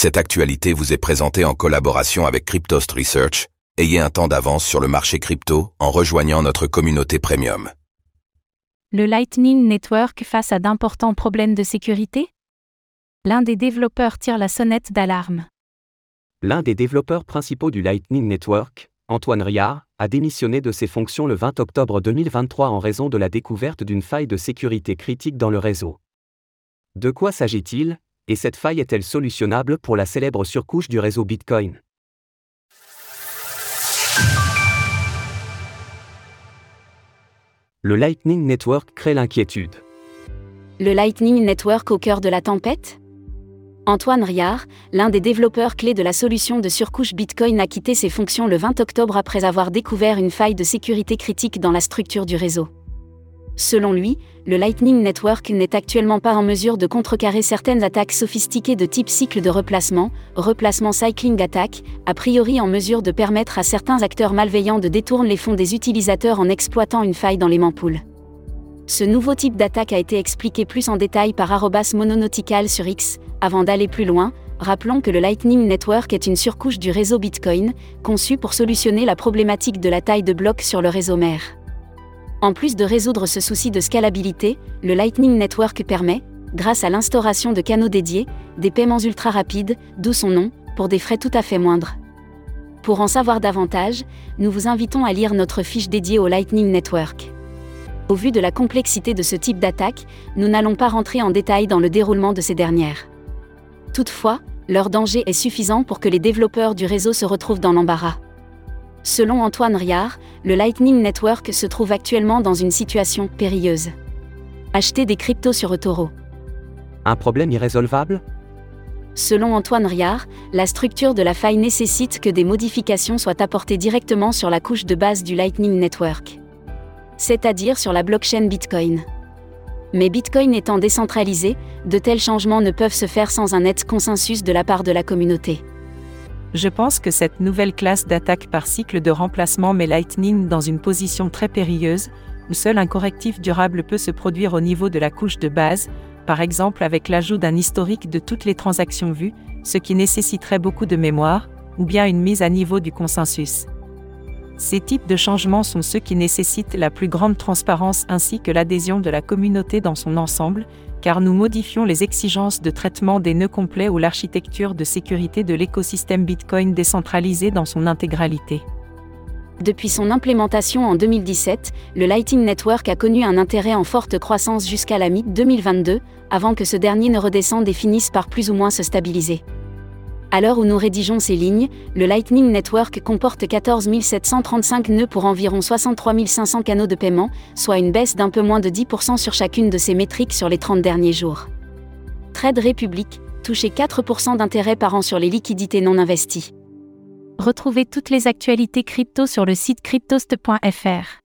Cette actualité vous est présentée en collaboration avec Cryptost Research. Ayez un temps d'avance sur le marché crypto en rejoignant notre communauté premium. Le Lightning Network face à d'importants problèmes de sécurité? L'un des développeurs tire la sonnette d'alarme. L'un des développeurs principaux du Lightning Network, Antoine Riard, a démissionné de ses fonctions le 20 octobre 2023 en raison de la découverte d'une faille de sécurité critique dans le réseau. De quoi s'agit-il? Et cette faille est-elle solutionnable pour la célèbre surcouche du réseau Bitcoin? Le Lightning Network crée l'inquiétude. Le Lightning Network au cœur de la tempête? Antoine Riard, l'un des développeurs clés de la solution de surcouche Bitcoin, a quitté ses fonctions le 20 octobre après avoir découvert une faille de sécurité critique dans la structure du réseau. Selon lui, le Lightning Network n'est actuellement pas en mesure de contrecarrer certaines attaques sophistiquées de type cycle de replacement, replacement cycling attack, a priori en mesure de permettre à certains acteurs malveillants de détourner les fonds des utilisateurs en exploitant une faille dans les mampoules. Ce nouveau type d'attaque a été expliqué plus en détail par Arrobas Mononautical sur X. Avant d'aller plus loin, rappelons que le Lightning Network est une surcouche du réseau Bitcoin, conçue pour solutionner la problématique de la taille de bloc sur le réseau mère. En plus de résoudre ce souci de scalabilité, le Lightning Network permet, grâce à l'instauration de canaux dédiés, des paiements ultra rapides, d'où son nom, pour des frais tout à fait moindres. Pour en savoir davantage, nous vous invitons à lire notre fiche dédiée au Lightning Network. Au vu de la complexité de ce type d'attaque, nous n'allons pas rentrer en détail dans le déroulement de ces dernières. Toutefois, leur danger est suffisant pour que les développeurs du réseau se retrouvent dans l'embarras. Selon Antoine Riard, le Lightning Network se trouve actuellement dans une situation périlleuse. Acheter des cryptos sur eToro. Un problème irrésolvable? Selon Antoine Riard, la structure de la faille nécessite que des modifications soient apportées directement sur la couche de base du Lightning Network. C'est-à-dire sur la blockchain Bitcoin. Mais Bitcoin étant décentralisé, de tels changements ne peuvent se faire sans un net consensus de la part de la communauté. Je pense que cette nouvelle classe d'attaque par cycle de remplacement met Lightning dans une position très périlleuse, où seul un correctif durable peut se produire au niveau de la couche de base, par exemple avec l'ajout d'un historique de toutes les transactions vues, ce qui nécessiterait beaucoup de mémoire, ou bien une mise à niveau du consensus. Ces types de changements sont ceux qui nécessitent la plus grande transparence ainsi que l'adhésion de la communauté dans son ensemble, car nous modifions les exigences de traitement des nœuds complets ou l'architecture de sécurité de l'écosystème Bitcoin décentralisé dans son intégralité. Depuis son implémentation en 2017, le Lightning Network a connu un intérêt en forte croissance jusqu'à la mi-2022, avant que ce dernier ne redescende et finisse par plus ou moins se stabiliser. À l'heure où nous rédigeons ces lignes, le Lightning Network comporte 14 735 nœuds pour environ 63 500 canaux de paiement, soit une baisse d'un peu moins de 10% sur chacune de ces métriques sur les 30 derniers jours. Trade Republic, touché 4% d'intérêt par an sur les liquidités non investies. Retrouvez toutes les actualités crypto sur le site cryptost.fr.